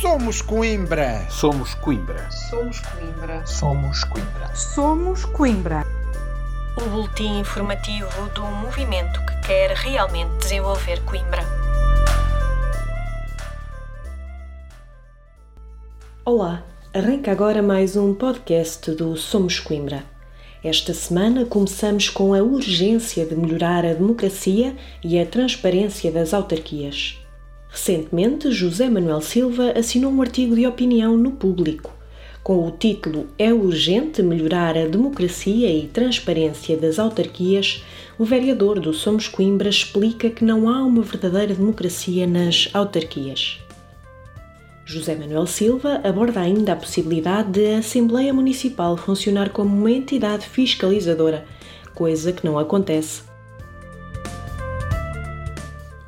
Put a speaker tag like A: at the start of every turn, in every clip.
A: Somos Coimbra.
B: Somos Coimbra.
C: Somos Coimbra.
D: Somos Coimbra.
E: Somos Coimbra.
F: O boletim informativo do movimento que quer realmente desenvolver Coimbra.
G: Olá, arranca agora mais um podcast do Somos Coimbra. Esta semana começamos com a urgência de melhorar a democracia e a transparência das autarquias. Recentemente, José Manuel Silva assinou um artigo de opinião no público. Com o título É urgente melhorar a democracia e transparência das autarquias, o vereador do Somos Coimbra explica que não há uma verdadeira democracia nas autarquias. José Manuel Silva aborda ainda a possibilidade de a Assembleia Municipal funcionar como uma entidade fiscalizadora, coisa que não acontece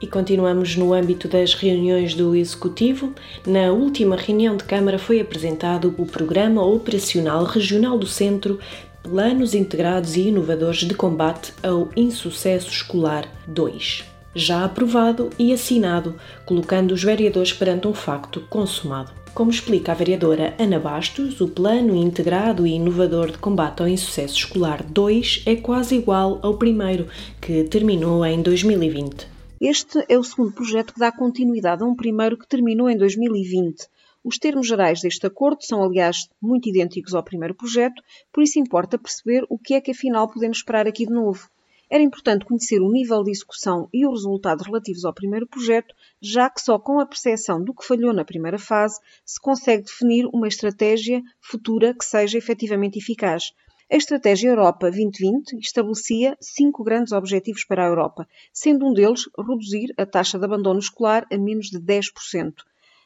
G: e continuamos no âmbito das reuniões do Executivo. Na última reunião de Câmara foi apresentado o Programa Operacional Regional do Centro Planos Integrados e Inovadores de Combate ao Insucesso Escolar 2. Já aprovado e assinado, colocando os vereadores perante um facto consumado. Como explica a vereadora Ana Bastos, o Plano Integrado e Inovador de Combate ao Insucesso Escolar 2 é quase igual ao primeiro, que terminou em 2020.
H: Este é o segundo projeto que dá continuidade a um primeiro que terminou em 2020. Os termos gerais deste acordo são, aliás, muito idênticos ao primeiro projeto, por isso importa perceber o que é que afinal podemos esperar aqui de novo. Era importante conhecer o nível de execução e os resultados relativos ao primeiro projeto, já que só com a percepção do que falhou na primeira fase se consegue definir uma estratégia futura que seja efetivamente eficaz. A Estratégia Europa 2020 estabelecia cinco grandes objetivos para a Europa, sendo um deles reduzir a taxa de abandono escolar a menos de 10%.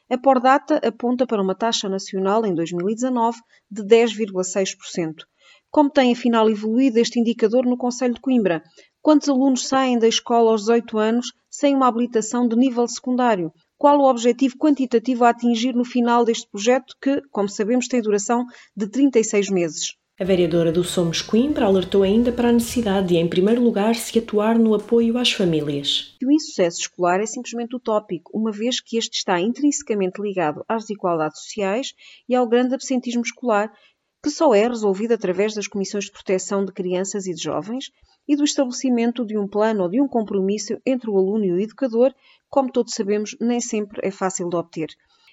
H: A Pordata aponta para uma taxa nacional em 2019 de 10,6%. Como tem afinal evoluído este indicador no Conselho de Coimbra? Quantos alunos saem da escola aos 18 anos sem uma habilitação de nível secundário? Qual o objetivo quantitativo a atingir no final deste projeto que, como sabemos, tem duração de 36 meses?
G: A vereadora do Somos Coimbra alertou ainda para a necessidade de, em primeiro lugar, se atuar no apoio às famílias.
H: O insucesso escolar é simplesmente utópico, uma vez que este está intrinsecamente ligado às desigualdades sociais e ao grande absentismo escolar, que só é resolvido através das comissões de proteção de crianças e de jovens e do estabelecimento de um plano ou de um compromisso entre o aluno e o educador, como todos sabemos, nem sempre é fácil de obter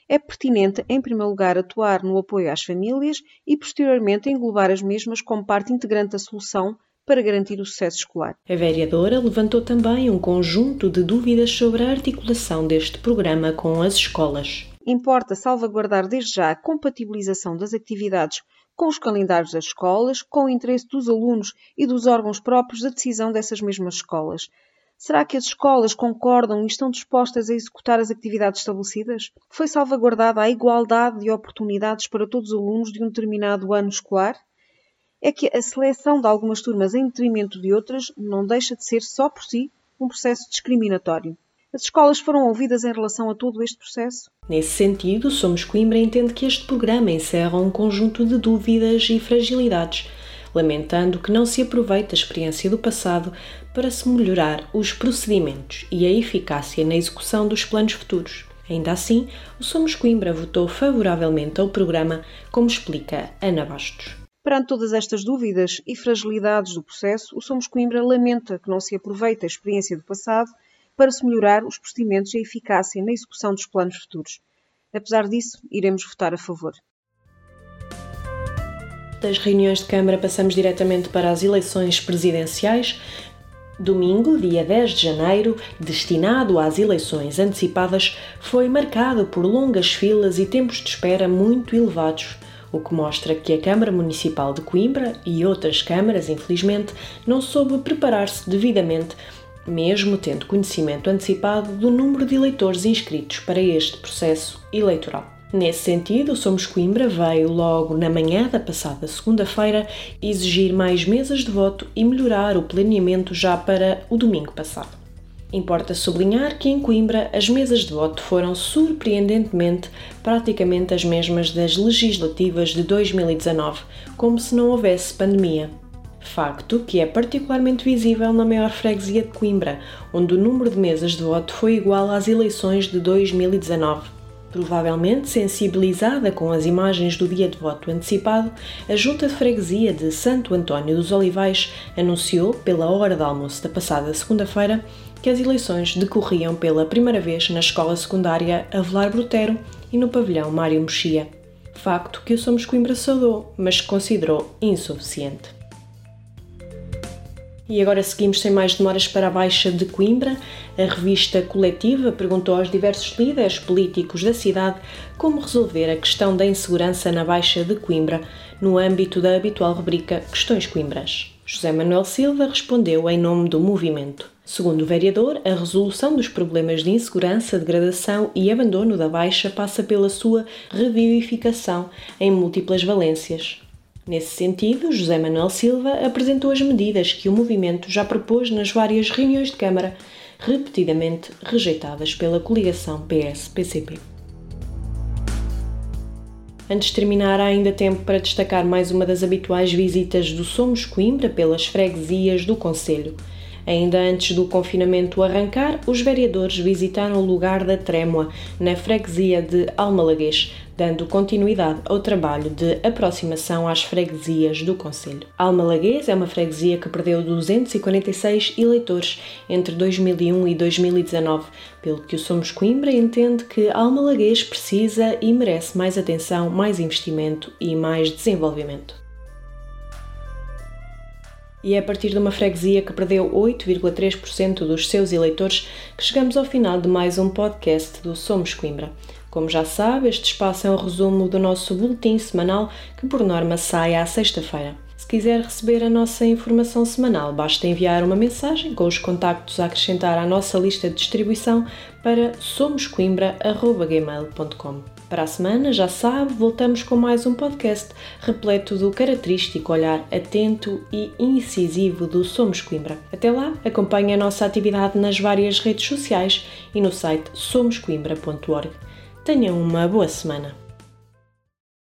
H: é pertinente, em primeiro lugar, atuar no apoio às famílias e, posteriormente, englobar as mesmas como parte integrante da solução para garantir o sucesso escolar.
G: A vereadora levantou também um conjunto de dúvidas sobre a articulação deste programa com as escolas.
H: Importa salvaguardar desde já a compatibilização das atividades com os calendários das escolas, com o interesse dos alunos e dos órgãos próprios da decisão dessas mesmas escolas. Será que as escolas concordam e estão dispostas a executar as atividades estabelecidas? Foi salvaguardada a igualdade de oportunidades para todos os alunos de um determinado ano escolar? É que a seleção de algumas turmas em detrimento de outras não deixa de ser só por si um processo discriminatório. As escolas foram ouvidas em relação a todo este processo?
G: Nesse sentido, Somos Coimbra entende que este programa encerra um conjunto de dúvidas e fragilidades lamentando que não se aproveite a experiência do passado para se melhorar os procedimentos e a eficácia na execução dos planos futuros. Ainda assim, o Somos Coimbra votou favoravelmente ao programa, como explica Ana Bastos.
H: Perante todas estas dúvidas e fragilidades do processo, o Somos Coimbra lamenta que não se aproveite a experiência do passado para se melhorar os procedimentos e a eficácia na execução dos planos futuros. Apesar disso, iremos votar a favor
G: das reuniões de Câmara passamos diretamente para as eleições presidenciais. Domingo, dia 10 de janeiro, destinado às eleições antecipadas, foi marcado por longas filas e tempos de espera muito elevados, o que mostra que a Câmara Municipal de Coimbra e outras câmaras, infelizmente, não soube preparar-se devidamente, mesmo tendo conhecimento antecipado do número de eleitores inscritos para este processo eleitoral. Nesse sentido, o Somos Coimbra veio logo na manhã da passada segunda-feira exigir mais mesas de voto e melhorar o planeamento já para o domingo passado. Importa sublinhar que em Coimbra as mesas de voto foram surpreendentemente praticamente as mesmas das legislativas de 2019, como se não houvesse pandemia. Facto que é particularmente visível na maior freguesia de Coimbra, onde o número de mesas de voto foi igual às eleições de 2019. Provavelmente sensibilizada com as imagens do dia de voto antecipado, a Junta de Freguesia de Santo António dos Olivais anunciou, pela hora de almoço da passada segunda-feira, que as eleições decorriam pela primeira vez na escola secundária Avelar Brutero e no pavilhão Mário Mexia. Facto que o Somos Coimbra saudou, mas considerou insuficiente. E agora seguimos sem mais demoras para a Baixa de Coimbra. A revista coletiva perguntou aos diversos líderes políticos da cidade como resolver a questão da insegurança na Baixa de Coimbra, no âmbito da habitual rubrica Questões Coimbras. José Manuel Silva respondeu em nome do movimento. Segundo o vereador, a resolução dos problemas de insegurança, degradação e abandono da Baixa passa pela sua revivificação em múltiplas valências. Nesse sentido, José Manuel Silva apresentou as medidas que o movimento já propôs nas várias reuniões de Câmara, repetidamente rejeitadas pela coligação PS-PCP. Antes de terminar, há ainda tempo para destacar mais uma das habituais visitas do Somos Coimbra pelas freguesias do Conselho. Ainda antes do confinamento arrancar, os vereadores visitaram o lugar da Trémoa, na freguesia de Almalaguês, dando continuidade ao trabalho de aproximação às freguesias do Conselho. Almalaguês é uma freguesia que perdeu 246 eleitores entre 2001 e 2019, pelo que o Somos Coimbra entende que Almalaguês precisa e merece mais atenção, mais investimento e mais desenvolvimento. E é a partir de uma freguesia que perdeu 8,3% dos seus eleitores que chegamos ao final de mais um podcast do Somos Coimbra. Como já sabe, este espaço é um resumo do nosso boletim semanal que, por norma, sai à sexta-feira. Se quiser receber a nossa informação semanal, basta enviar uma mensagem com os contactos a acrescentar à nossa lista de distribuição para somoscoimbra.gmail.com. Para a semana, já sabe, voltamos com mais um podcast repleto do característico olhar atento e incisivo do Somos Coimbra. Até lá, acompanhe a nossa atividade nas várias redes sociais e no site somoscoimbra.org. Tenha uma boa semana.